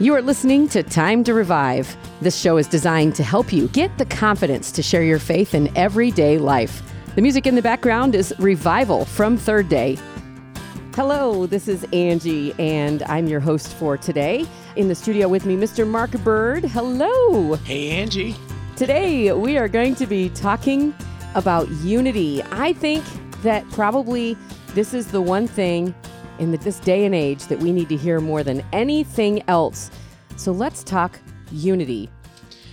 You are listening to Time to Revive. This show is designed to help you get the confidence to share your faith in everyday life. The music in the background is Revival from Third Day. Hello, this is Angie, and I'm your host for today. In the studio with me, Mr. Mark Bird. Hello. Hey, Angie. Today, we are going to be talking about unity. I think that probably this is the one thing in this day and age that we need to hear more than anything else. So let's talk unity.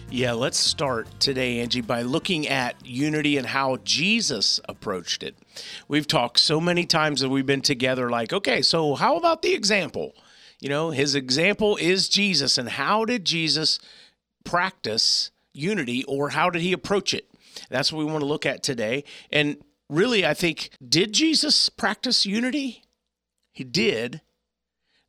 Yeah, let's start today, Angie, by looking at unity and how Jesus approached it. We've talked so many times that we've been together, like, okay, so how about the example? You know, his example is Jesus. And how did Jesus practice unity or how did he approach it? That's what we want to look at today. And really, I think, did Jesus practice unity? He did.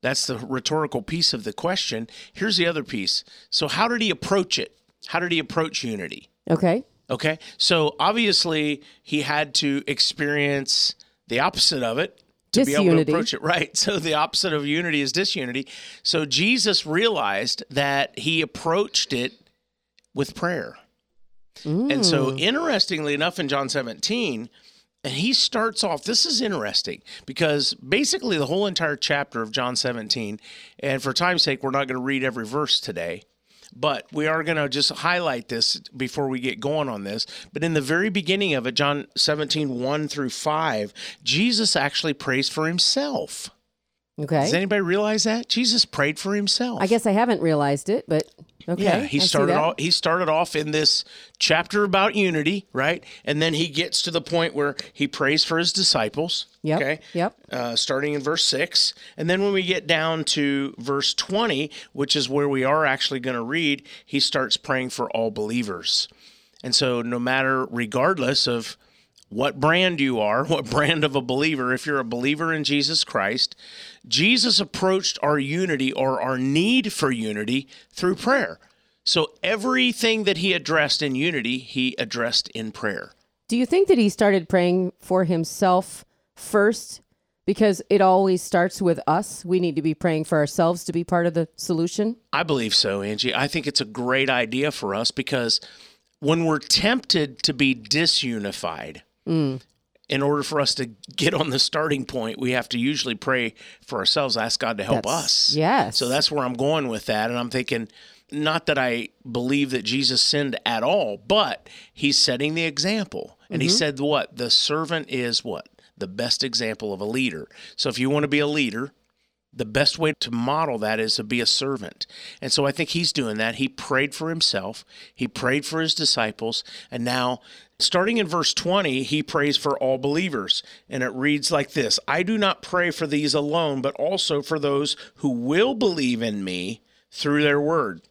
That's the rhetorical piece of the question. Here's the other piece. So, how did he approach it? How did he approach unity? Okay. Okay. So, obviously, he had to experience the opposite of it to Disunity. be able to approach it. Right. So, the opposite of unity is disunity. So, Jesus realized that he approached it with prayer. And so, mm. interestingly enough, in John 17, and he starts off, this is interesting because basically the whole entire chapter of John 17, and for time's sake, we're not going to read every verse today, but we are going to just highlight this before we get going on this. But in the very beginning of it, John 17, 1 through 5, Jesus actually prays for himself. Okay. Does anybody realize that? Jesus prayed for himself. I guess I haven't realized it, but okay. Yeah, he I started off he started off in this chapter about unity, right? And then he gets to the point where he prays for his disciples. Yep, Okay. yep. Uh, starting in verse six, and then when we get down to verse twenty, which is where we are actually going to read, he starts praying for all believers. And so, no matter, regardless of what brand you are, what brand of a believer, if you're a believer in Jesus Christ, Jesus approached our unity or our need for unity through prayer. So everything that he addressed in unity, he addressed in prayer. Do you think that he started praying for himself first? Because it always starts with us. We need to be praying for ourselves to be part of the solution. I believe so, Angie. I think it's a great idea for us because when we're tempted to be disunified, Mm. in order for us to get on the starting point, we have to usually pray for ourselves, ask God to help That's- us. yes. So that's where I'm going with that. And I'm thinking, not that I believe that Jesus sinned at all, but he's setting the example. And he mm-hmm. said, what? The servant is what? The best example of a leader. So if you want to be a leader, the best way to model that is to be a servant. And so I think he's doing that. He prayed for himself, he prayed for his disciples, and now starting in verse 20, he prays for all believers. And it reads like this I do not pray for these alone, but also for those who will believe in me through their word.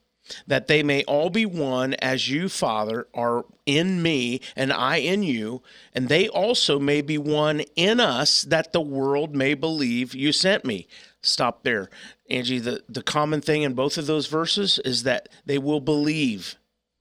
That they may all be one as you, Father, are in me and I in you, and they also may be one in us, that the world may believe you sent me stop there. Angie, the, the common thing in both of those verses is that they will believe.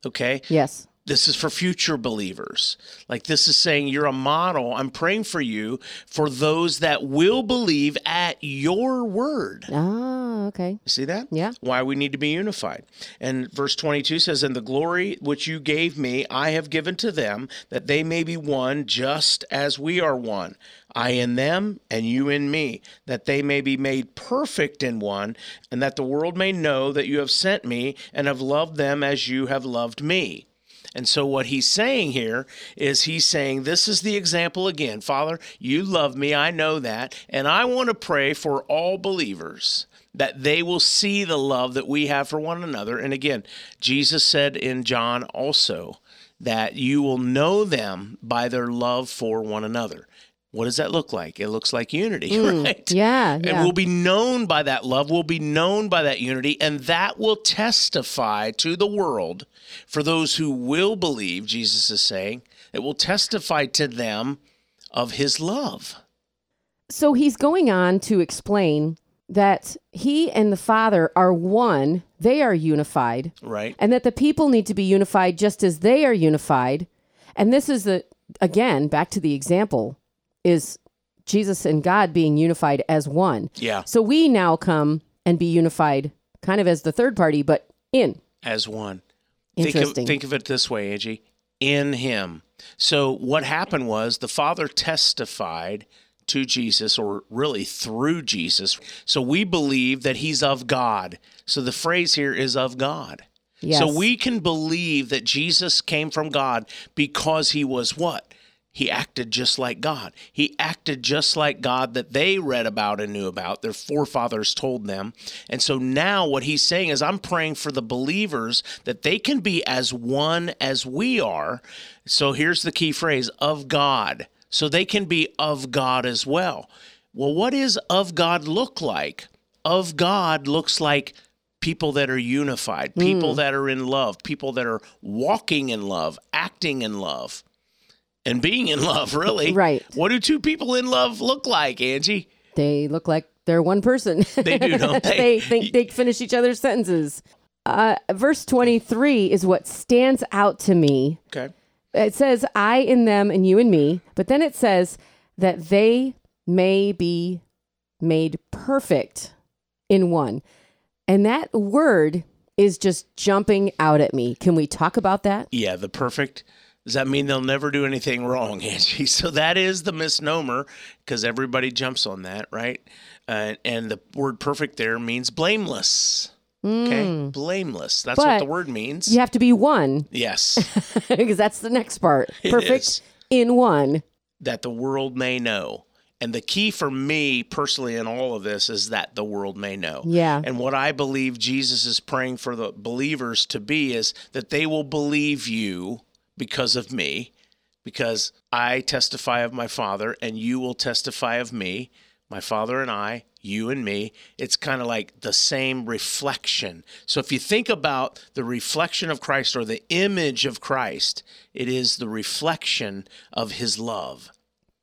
Okay? Yes. This is for future believers. Like this is saying you're a model. I'm praying for you for those that will believe at your word. Ah, okay. See that? Yeah. Why we need to be unified. And verse 22 says, And the glory which you gave me, I have given to them, that they may be one just as we are one. I in them, and you in me, that they may be made perfect in one, and that the world may know that you have sent me and have loved them as you have loved me. And so, what he's saying here is he's saying, This is the example again. Father, you love me. I know that. And I want to pray for all believers that they will see the love that we have for one another. And again, Jesus said in John also that you will know them by their love for one another. What does that look like? It looks like unity, mm, right? Yeah, And yeah. we'll be known by that love. We'll be known by that unity. And that will testify to the world for those who will believe, Jesus is saying, it will testify to them of his love. So he's going on to explain that he and the Father are one, they are unified, Right? and that the people need to be unified just as they are unified. And this is the, again, back to the example, is Jesus and God being unified as one. Yeah. So we now come and be unified kind of as the third party, but in. as one. Think of, Interesting. think of it this way, Angie. In him. So what happened was the Father testified to Jesus, or really through Jesus. So we believe that he's of God. So the phrase here is of God. Yes. So we can believe that Jesus came from God because he was what? He acted just like God. He acted just like God that they read about and knew about. Their forefathers told them. And so now what he's saying is, I'm praying for the believers that they can be as one as we are. So here's the key phrase of God. So they can be of God as well. Well, what is of God look like? Of God looks like people that are unified, people mm. that are in love, people that are walking in love, acting in love, and being in love, really. Right. What do two people in love look like, Angie? They look like they're one person. They do, don't they? they think they finish each other's sentences. Uh, verse 23 is what stands out to me. Okay. It says, I in them and you in me. But then it says that they may be made perfect in one. And that word is just jumping out at me. Can we talk about that? Yeah, the perfect. Does that mean they'll never do anything wrong, Angie? So that is the misnomer because everybody jumps on that, right? Uh, and the word perfect there means blameless. Okay, blameless. That's what Hmm. The word means. You have to be one Yes, because that's the next part. Perfect in one. that the world may know. And the key for me personally in all of this is that the world may know. Yeah. And what I believe Jesus is praying for the believers to be is that they will believe you because of me, because I testify of my Father, and you will testify of me, my Father and I, you and me. It's kind of like the same reflection. So if you think about the reflection of Christ or the image of Christ, it is the reflection of his love.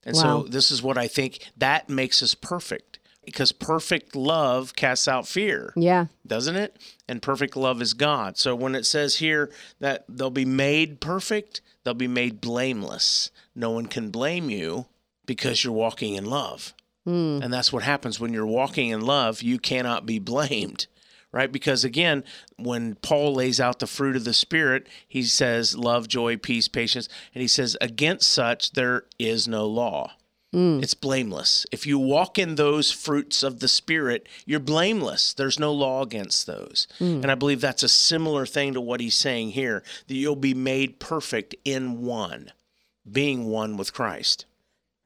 And Wow. so this is what I think that makes us perfect because perfect love casts out fear Yeah. doesn't it? And perfect love is God. So when it says here that they'll be made perfect, they'll be made blameless. No one can blame you because you're walking in love. Hmm. And that's what happens when you're walking in love, you cannot be blamed. Right? Because again, when Paul lays out the fruit of the Spirit, he says love, joy, peace, patience. And he says, against such there is no law. Mm. It's blameless. If you walk in those fruits of the Spirit, you're blameless. There's no law against those. Mm. And I believe that's a similar thing to what he's saying here that you'll be made perfect in one, being one with Christ.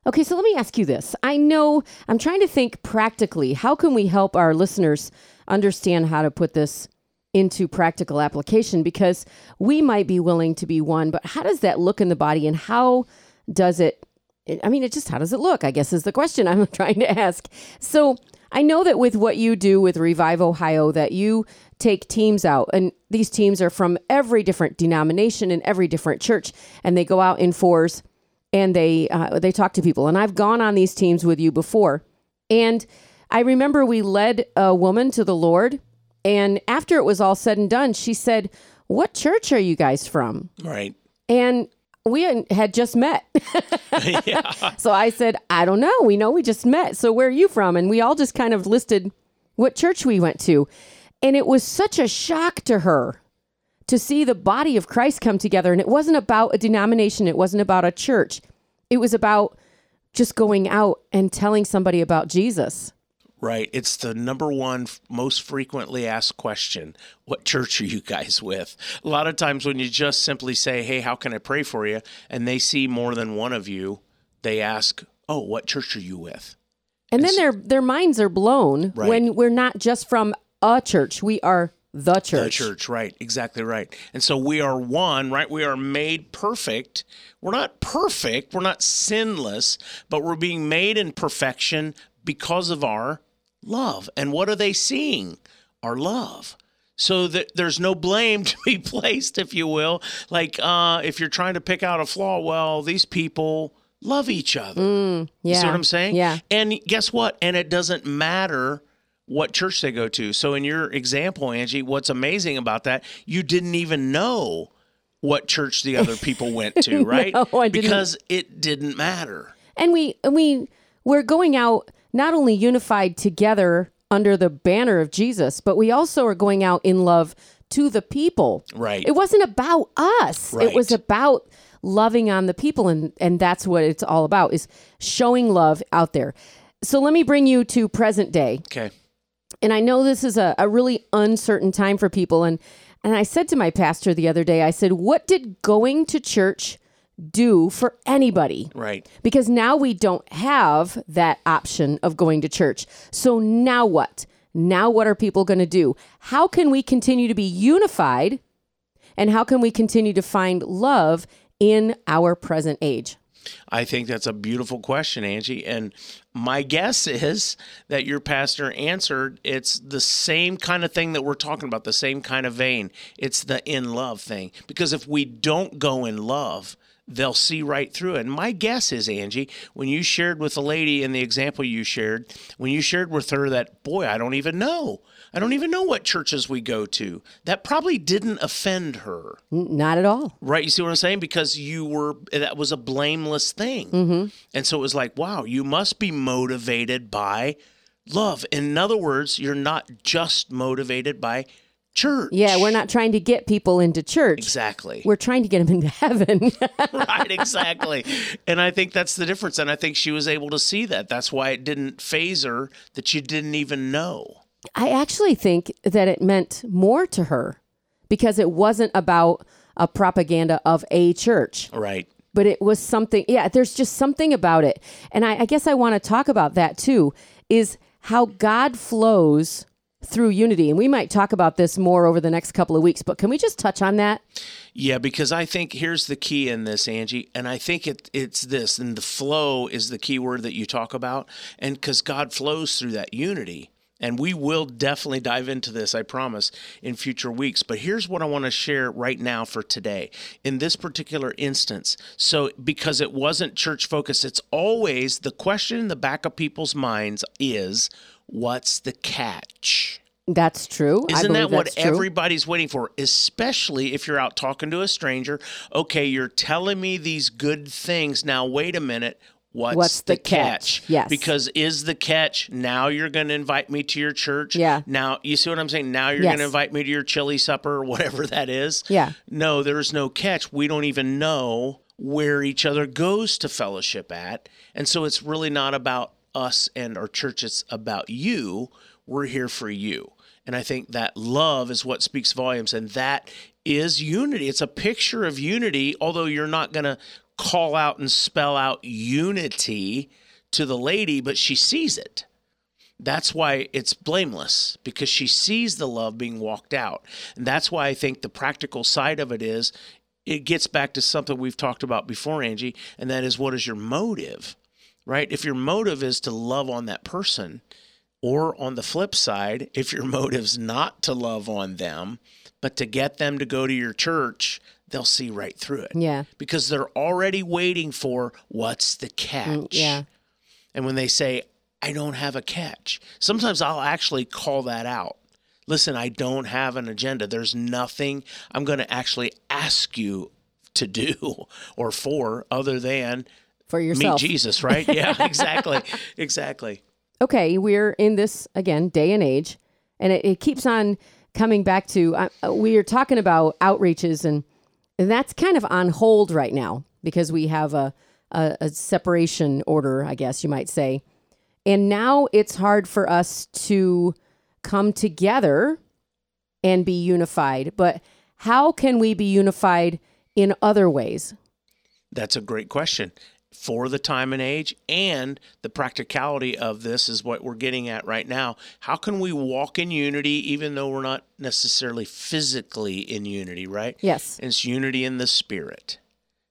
Okay, so let me ask you this. I know I'm trying to think practically. How can we help our listeners understand how to put this into practical application? Because we might be willing to be one, but how does that look in the body and how does it? I mean, it just, how does it look? I guess is the question I'm trying to ask. So I know that with what you do with Revive Ohio, that you take teams out, and these teams are from every different denomination and every different church, and they go out in fours and they uh, they talk to people. And I've gone on these teams with you before, and I remember we led a woman to the Lord, and after it was all said and done, she said, "What church are you guys from?" Right. And we had- just met. yeah. So I said, I don't know. We know we just met. So where are you from? And we all just kind of listed what church we went to. And it was such a shock to her to see the body of Christ come together. And it wasn't about a denomination, it wasn't about a church. It was about just going out and telling somebody about Jesus. Right. It's the number one most frequently asked question. What church are you guys with? A lot of times when you just simply say, Hey, how can I pray for you? And they see more than one of you, they ask, Oh, what church are you with? And then their their minds are blown Right. when we're not just from a church. We are the church. The church, right. Exactly right. And so we are one, right? We are made perfect. We're not perfect, we're not sinless, but we're being made in perfection because of our love. And what are they seeing? Our love. So that there's no blame to be placed, if you will. Like uh, if you're trying to pick out a flaw, well, these people love each other. You Yeah. see what I'm saying? Yeah. And guess what? And it doesn't matter what church they go to. So in your example, Angie, what's amazing about that, you didn't even know what church the other people went to, right? No, I didn't. Because it didn't matter. and we and we we're going out not only unified together under the banner of Jesus, but we also are going out in love to the people. Right. It wasn't about us. Right. It was about loving on the people and and that's what it's all about is showing love out there. So let me bring you to present day. Okay. And I know this is a, a really uncertain time for people. And and I said to my pastor the other day, I said, What did going to church do for anybody? Right. Because now we don't have that option of going to church. So now what? Now what are people going to do? How can we continue to be unified? And how can we continue to find love in our present age? I think that's a beautiful question, Angie. And my guess is that your pastor answered it's the same kind of thing that we're talking about, the same kind of vein. It's the in love thing. Because if we don't go in love, they'll see right through it. And my guess is, Angie, when you shared with the lady in the example you shared, when you shared with her that, boy, I don't even know. I don't even know what churches we go to. That probably didn't offend her. Not at all. Right. You see what I'm saying? Because you were, that was a blameless thing. Mm-hmm. And so it was like, wow, you must be motivated by love. In other words, you're not just motivated by church. Yeah, we're not trying to get people into church. Exactly. We're trying to get them into heaven. right, exactly. And I think that's the difference. And I think she was able to see that. That's why it didn't faze her that you didn't even know. I actually think that it meant more to her because it wasn't about a propaganda of a church, Right. but it was something. Yeah, there's just something about it. And I, I guess I want to talk about that too is how God flows through unity. And we might talk about this more over the next couple of weeks, but can we just touch on that? Yeah, because I think here's the key in this, Angie, and I think it it's this, and the flow is the key word that you talk about, and because God flows through that unity. And we will definitely dive into this, I promise, in future weeks. But here's what I want to share right now for today. In this particular instance, so because it wasn't church focused, it's always the question in the back of people's minds is what's the catch? That's true. Isn't that what true. everybody's waiting for? Especially if you're out talking to a stranger. Okay, you're telling me these good things. Now, wait a minute. What's, What's the, the catch? catch? Yes. Because is the catch now you're going to invite me to your church? Yeah. Now, you see what I'm saying? Now you're Yes. going to invite me to your chili supper or whatever that is? Yeah. No, there's no catch. We don't even know where each other goes to fellowship at. And so it's really not about us and our church, it's about you. We're here for you. And I think that love is what speaks volumes. And that is unity. It's a picture of unity, although you're not going to call out and spell out unity to the lady, but she sees it. That's why it's blameless because she sees the love being walked out. And that's why I think the practical side of it is it gets back to something we've talked about before, Angie, and that is what is your motive, right? If your motive is to love on that person, or on the flip side, if your motive's not to love on them, but to get them to go to your church, they'll see right through it. Yeah. Because they're already waiting for what's the catch. Mm, yeah. And when they say, I don't have a catch, sometimes I'll actually call that out. Listen, I don't have an agenda. There's nothing I'm going to actually ask you to do or for other than For yourself. meet Jesus, right? Yeah, exactly. exactly. okay, we're in this again day and age, and it, it keeps on coming back to uh, uh, we are talking about outreaches, and, and that's kind of on hold right now because we have a, a a separation order, I guess you might say, and now it's hard for us to come together and be unified. But how can we be unified in other ways? That's a great question. For the time and age and the practicality of this is what we're getting at right now. How can we walk in unity even though we're not necessarily physically in unity, right? Yes. It's unity in the spirit.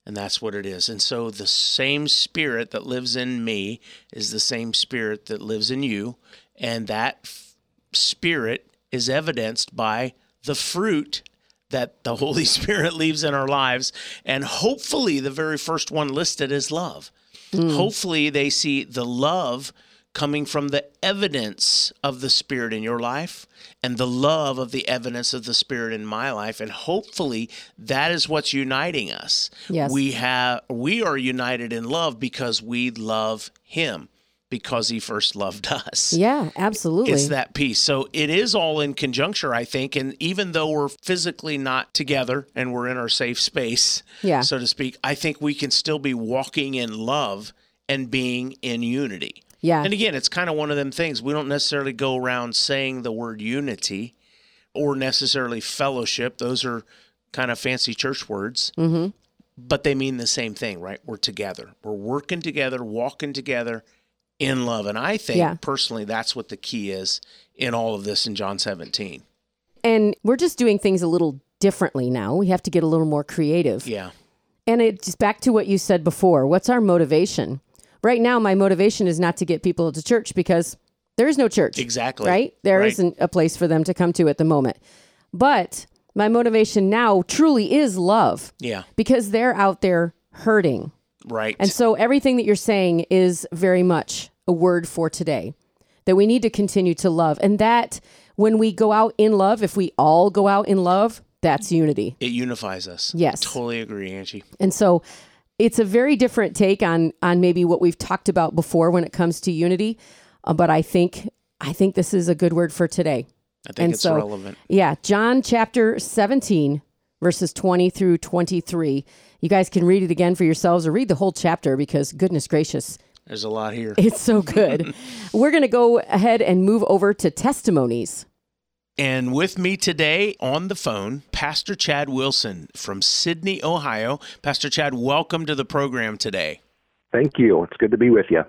And that's what it is. And so the same spirit that lives in me is the same spirit that lives in you. And that f- spirit is evidenced by the fruit that the Holy Spirit leaves in our lives. And hopefully, the very first one listed is love. Mm. Hopefully, they see the love coming from the evidence of the Spirit in your life and the love of the evidence of the Spirit in my life. And hopefully, that is what's uniting us. Yes. We have we are united in love because we love Him. Because he first loved us. Yeah, absolutely. It's that piece. So it is all in conjuncture, I think. And even though we're physically not together and we're in our safe space, Yeah. so to speak, I think we can still be walking in love and being in unity. Yeah. And again, it's kind of one of them things. We don't necessarily go around saying the word unity or necessarily fellowship. Those are kind of fancy church words. Mm-hmm. But they mean the same thing, right? We're together. We're working together, walking together in love. And I think Yeah. personally that's what the key is in all of this in John 17. And we're just doing things a little differently now. We have to get a little more creative. Yeah. And it's back to what you said before. What's our motivation? Right now, my motivation is not to get people to church because there is no church. Exactly. Right? There Right. not a place for them to come to at the moment. But my motivation now truly is love Yeah. because they're out there hurting. Right. And so everything that you're saying is very much a word for today that we need to continue to love. And that when we go out in love, if we all go out in love, that's unity. it unifies us. Yes. Totally agree, Angie. And so it's a very different take on on maybe what we've talked about before when it comes to unity. Uh, but I think I think this is a good word for today. I think And it's so- relevant. Yeah, John chapter 17 verses 20 through 23. You guys can read it again for yourselves or read the whole chapter because goodness gracious, There's a lot here. it's so good. We're going to go ahead and move over to testimonies. And with me today on the phone, Pastor Chad Wilson from Sidney, Ohio. Pastor Chad, welcome to the program today. Thank you. It's good to be with you.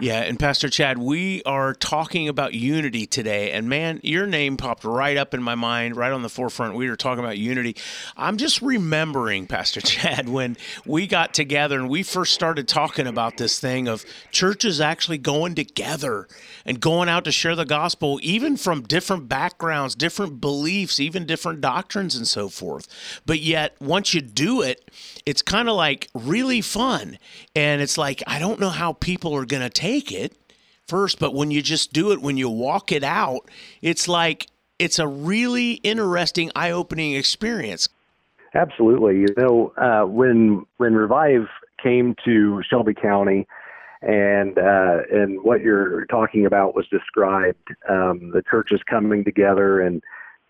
Yeah, and Pastor Chad, we are talking about unity today. And man, your name popped right up in my mind, right on the forefront. We were talking about unity. I'm just remembering, Pastor Chad, when we got together and we first started talking about this thing of churches actually going together and going out to share the gospel, even from different backgrounds, different beliefs, even different doctrines and so forth. But yet, once you do it, it's kind of like really fun. And it's like, I don't know how people are going to take it first, but when you just do it, when you walk it out, it's like, it's a really interesting, eye opening experience. Absolutely. You know, uh, when when Revive came to Shelby County, and uh, and what you're talking about was described, um, the churches coming together, and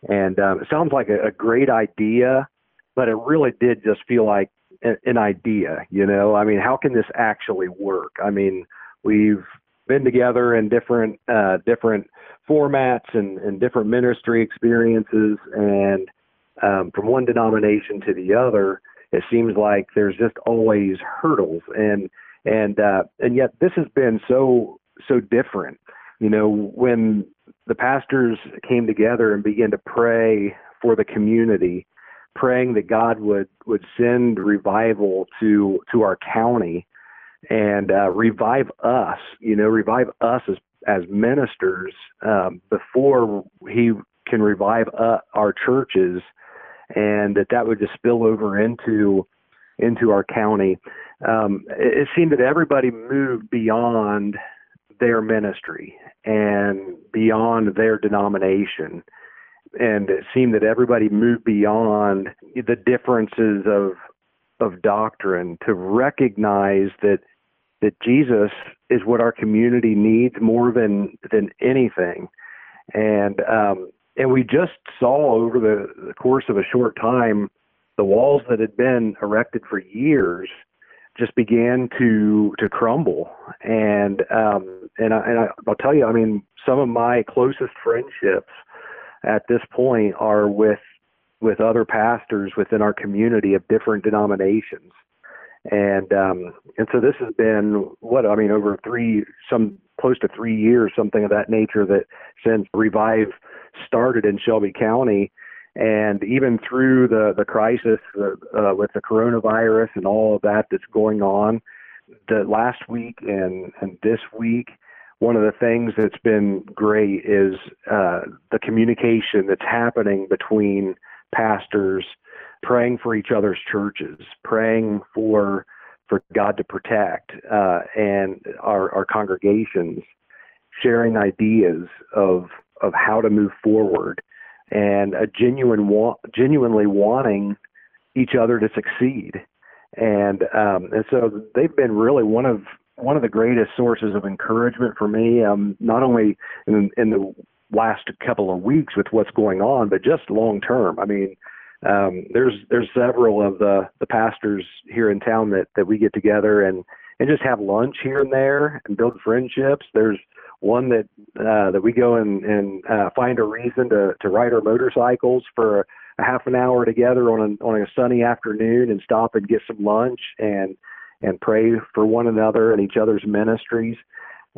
and um, it sounds like a, a great idea, but it really did just feel like an idea. You know, I mean, how can this actually work? I mean, we've been together in different uh, different formats and, and different ministry experiences, and um, from one denomination to the other, it seems like there's just always hurdles, and and uh, and yet this has been so so different. You know, when the pastors came together and began to pray for the community, praying that God would would send revival to to our county and uh, revive us. You know, revive us as as ministers um, before He can revive uh, our churches, and that that would just spill over into into our county. Um, it, it seemed that everybody moved beyond their ministry and beyond their denomination. And it seemed that everybody moved beyond the differences of of doctrine to recognize that that Jesus is what our community needs more than than anything. And um, and we just saw over the, the course of a short time the walls that had been erected for years just began to to crumble and um and I, and I, I'll tell you I mean some of my closest friendships at this point are with with other pastors within our community of different denominations. And um and so this has been what I mean over three some close to 3 years something of that nature that since revive started in Shelby County. And even through the the crisis uh, uh, with the coronavirus and all of that that's going on, the last week and and this week, one of the things that's been great is uh, the communication that's happening between pastors, praying for each other's churches, praying for for God to protect uh, and our our congregations, sharing ideas of of how to move forward and a genuine wa- genuinely wanting each other to succeed. And um and so they've been really one of one of the greatest sources of encouragement for me, um, not only in, in the last couple of weeks with what's going on, but just long term. I mean, um, there's there's several of the the pastors here in town that that we get together and and just have lunch here and there and build friendships. There's one that uh, that we go and and uh, find a reason to to ride our motorcycles for a half an hour together on a on a sunny afternoon and stop and get some lunch and and pray for one another and each other's ministries.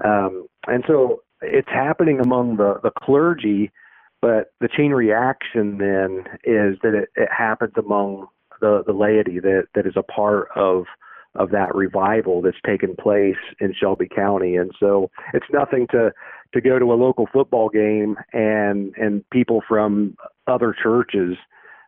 Um, and so it's happening among the, the clergy, but the chain reaction then is that it, it happens among the, the laity that, that is a part of of that revival that's taken place in Shelby County. And so it's nothing to to go to a local football game and and people from other churches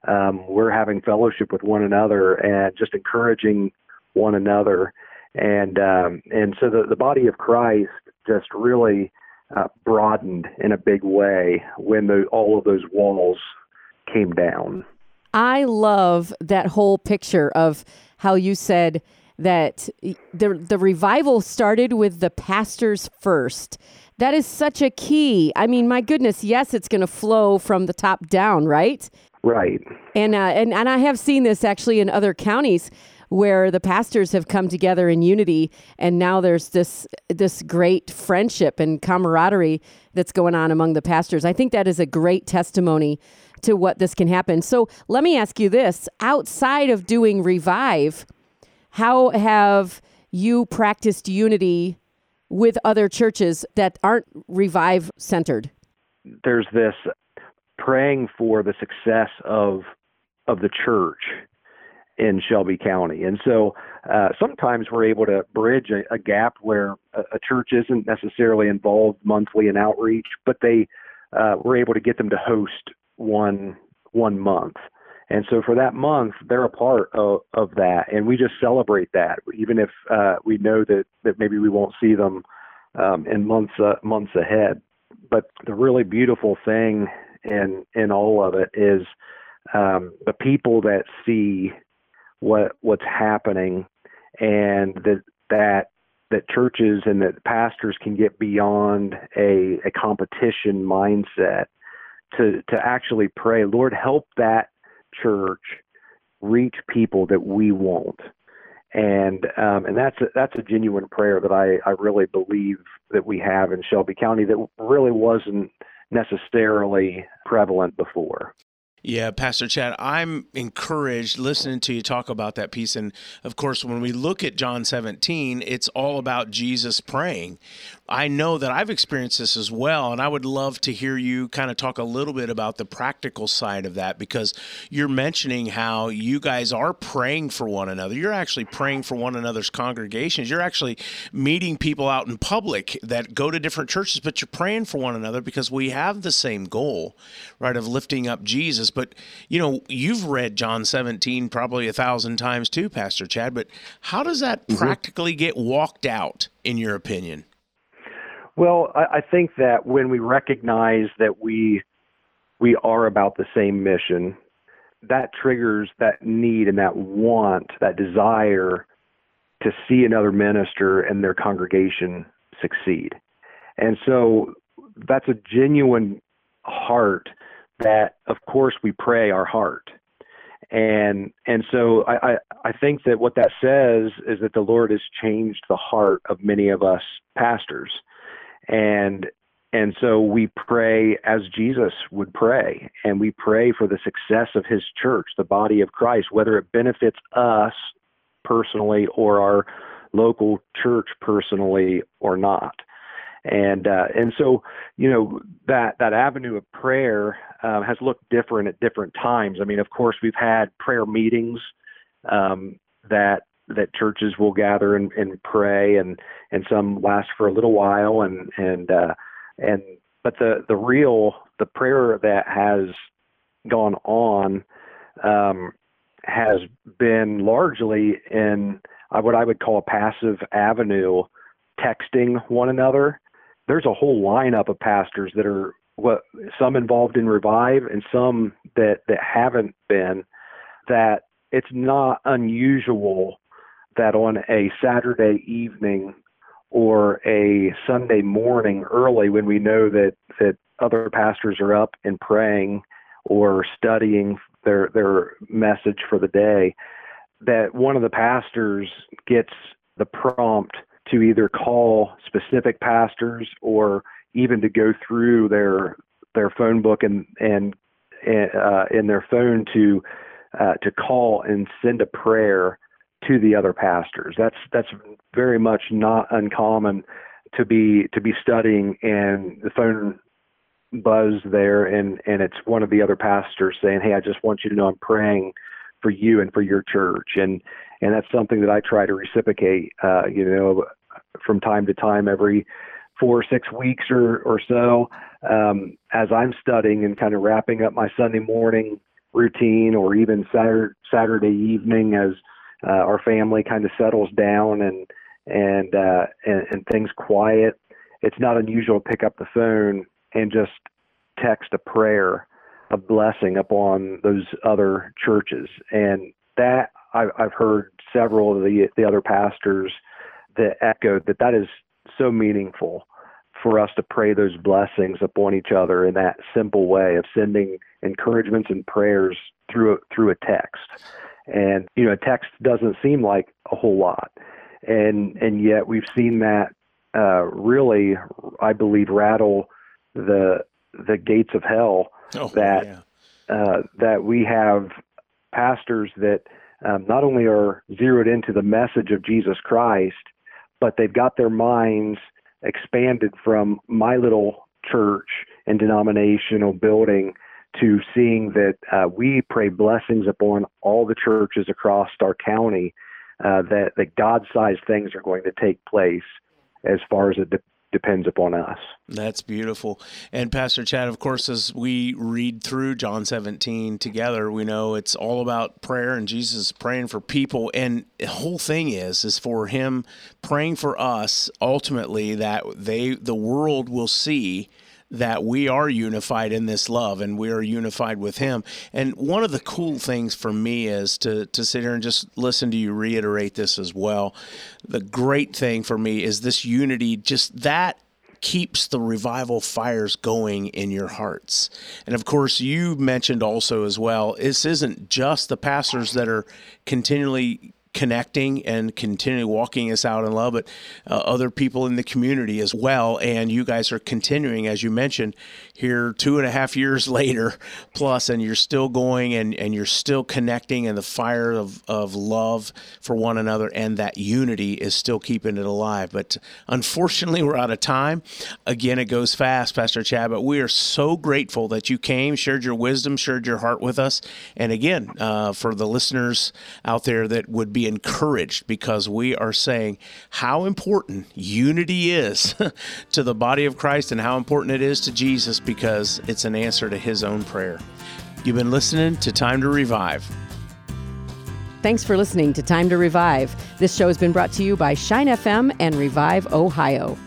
um, we're having fellowship with one another and just encouraging one another and um, and so the, the body of Christ just really uh, broadened in a big way when the, all of those walls came down. I love that whole picture of how you said that the the revival started with the pastors first. That is such a key. I mean, my goodness, yes, it's going to flow from the top down, right? Right. And uh, and and I have seen this actually in other counties where the pastors have come together in unity and now there's this this great friendship and camaraderie that's going on among the pastors. I think that is a great testimony to what this can happen. So, let me ask you this, outside of doing revive, how have you practiced unity with other churches that aren't revive centered? There's this praying for the success of of the church in Shelby County. And so uh, sometimes we're able to bridge a, a gap where a, a, church isn't necessarily involved monthly in outreach, but they uh, we're able to get them to host one one month. And so for that month, they're a part of, of that, and we just celebrate that, even if uh, we know that, that maybe we won't see them um, in months uh, months ahead. But the really beautiful thing in in all of it is um, the people that see what what's happening, and that that that churches and that pastors can get beyond a, a competition mindset to to actually pray, Lord, help that church reach people that we won't. And um, and that's a, that's a genuine prayer that I, I really believe that we have in Shelby County that really wasn't necessarily prevalent before. Yeah, Pastor Chad, I'm encouraged listening to you talk about that piece. And of course, when we look at John 17, it's all about Jesus praying. I know that I've experienced this as well. And I would love to hear you kind of talk a little bit about the practical side of that because you're mentioning how you guys are praying for one another. You're actually praying for one another's congregations. You're actually meeting people out in public that go to different churches, but you're praying for one another because we have the same goal, right, of lifting up Jesus. But, you know, you've read John 17 probably a thousand times too, Pastor Chad, but how does that mm-hmm. practically get walked out, in your opinion? Well, I, I think that when we recognize that we we are about the same mission, that triggers that need and that want, that desire to see another minister and their congregation succeed. And so that's a genuine heart that of course we pray our heart and and so I, I, I think that what that says is that the Lord has changed the heart of many of us pastors, and and so we pray as Jesus would pray, and we pray for the success of His church, the body of Christ, whether it benefits us personally or our local church personally or not and uh, and so you know that that avenue of prayer uh, has looked different at different times. I mean, of course, we've had prayer meetings um, that that churches will gather and, and pray, and and some last for a little while, and and uh, and but the the real the prayer that has gone on um, has been largely in uh, what I would call a passive avenue, texting one another. There's a whole lineup of pastors that are what some involved in revive and some that that haven't been that it's not unusual that on a Saturday evening or a Sunday morning early when we know that that other pastors are up and praying or studying their their message for the day that one of the pastors gets the prompt to either call specific pastors or even to go through their their phone book and and uh, in their phone to uh, to call and send a prayer to the other pastors. That's that's very much not uncommon to be to be studying and the phone buzz there and and it's one of the other pastors saying, "Hey, I just want you to know I'm praying for you and for your church." And and that's something that I try to reciprocate. Uh, you know, from time to time, every four or six weeks or or so, um, as I'm studying and kind of wrapping up my Sunday morning routine, or even Saturday, Saturday evening as uh, our family kind of settles down and and, uh, and and things quiet. It's not unusual to pick up the phone and just text a prayer, a blessing upon those other churches, and that I've, I've heard several of the the other pastors that echoed that that is so meaningful for us to pray those blessings upon each other in that simple way of sending encouragements and prayers through a, through a text. And you know, a text doesn't seem like a whole lot, and and yet we've seen that uh, really, I believe, rattle the the gates of hell. Oh, that yeah. uh, that we have pastors that um, not only are zeroed into the message of Jesus Christ, but they've got their minds expanded from my little church and denominational building to seeing that uh, we pray blessings upon all the churches across our county, uh, that, that God sized things are going to take place as far as it de- depends upon us. That's beautiful. And Pastor Chad, of course, as we read through John 17 together, we know it's all about prayer and Jesus praying for people. And the whole thing is, is for him praying for us ultimately that they, the world will see that we are unified in this love and we are unified with him. And one of the cool things for me is to to sit here and just listen to you reiterate this as well. The great thing for me is this unity just that keeps the revival fires going in your hearts. And of course, you mentioned also as well, this isn't just the pastors that are continually connecting and continuing walking us out in love, but uh, other people in the community as well. And you guys are continuing, as you mentioned, here two and a half years later plus, and you're still going and, and you're still connecting, and the fire of, of love for one another and that unity is still keeping it alive. But unfortunately, we're out of time. Again, it goes fast, Pastor Chad, but we are so grateful that you came, shared your wisdom, shared your heart with us. And again, uh, for the listeners out there that would be encouraged because we are saying how important unity is to the body of Christ and how important it is to Jesus because it's an answer to his own prayer. You've been listening to Time to Revive. Thanks for listening to Time to Revive. This show has been brought to you by Shine FM and Revive Ohio.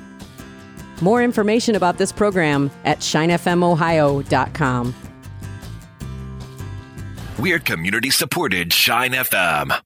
More information about this program at shinefmohio.com. We're community supported Shine FM.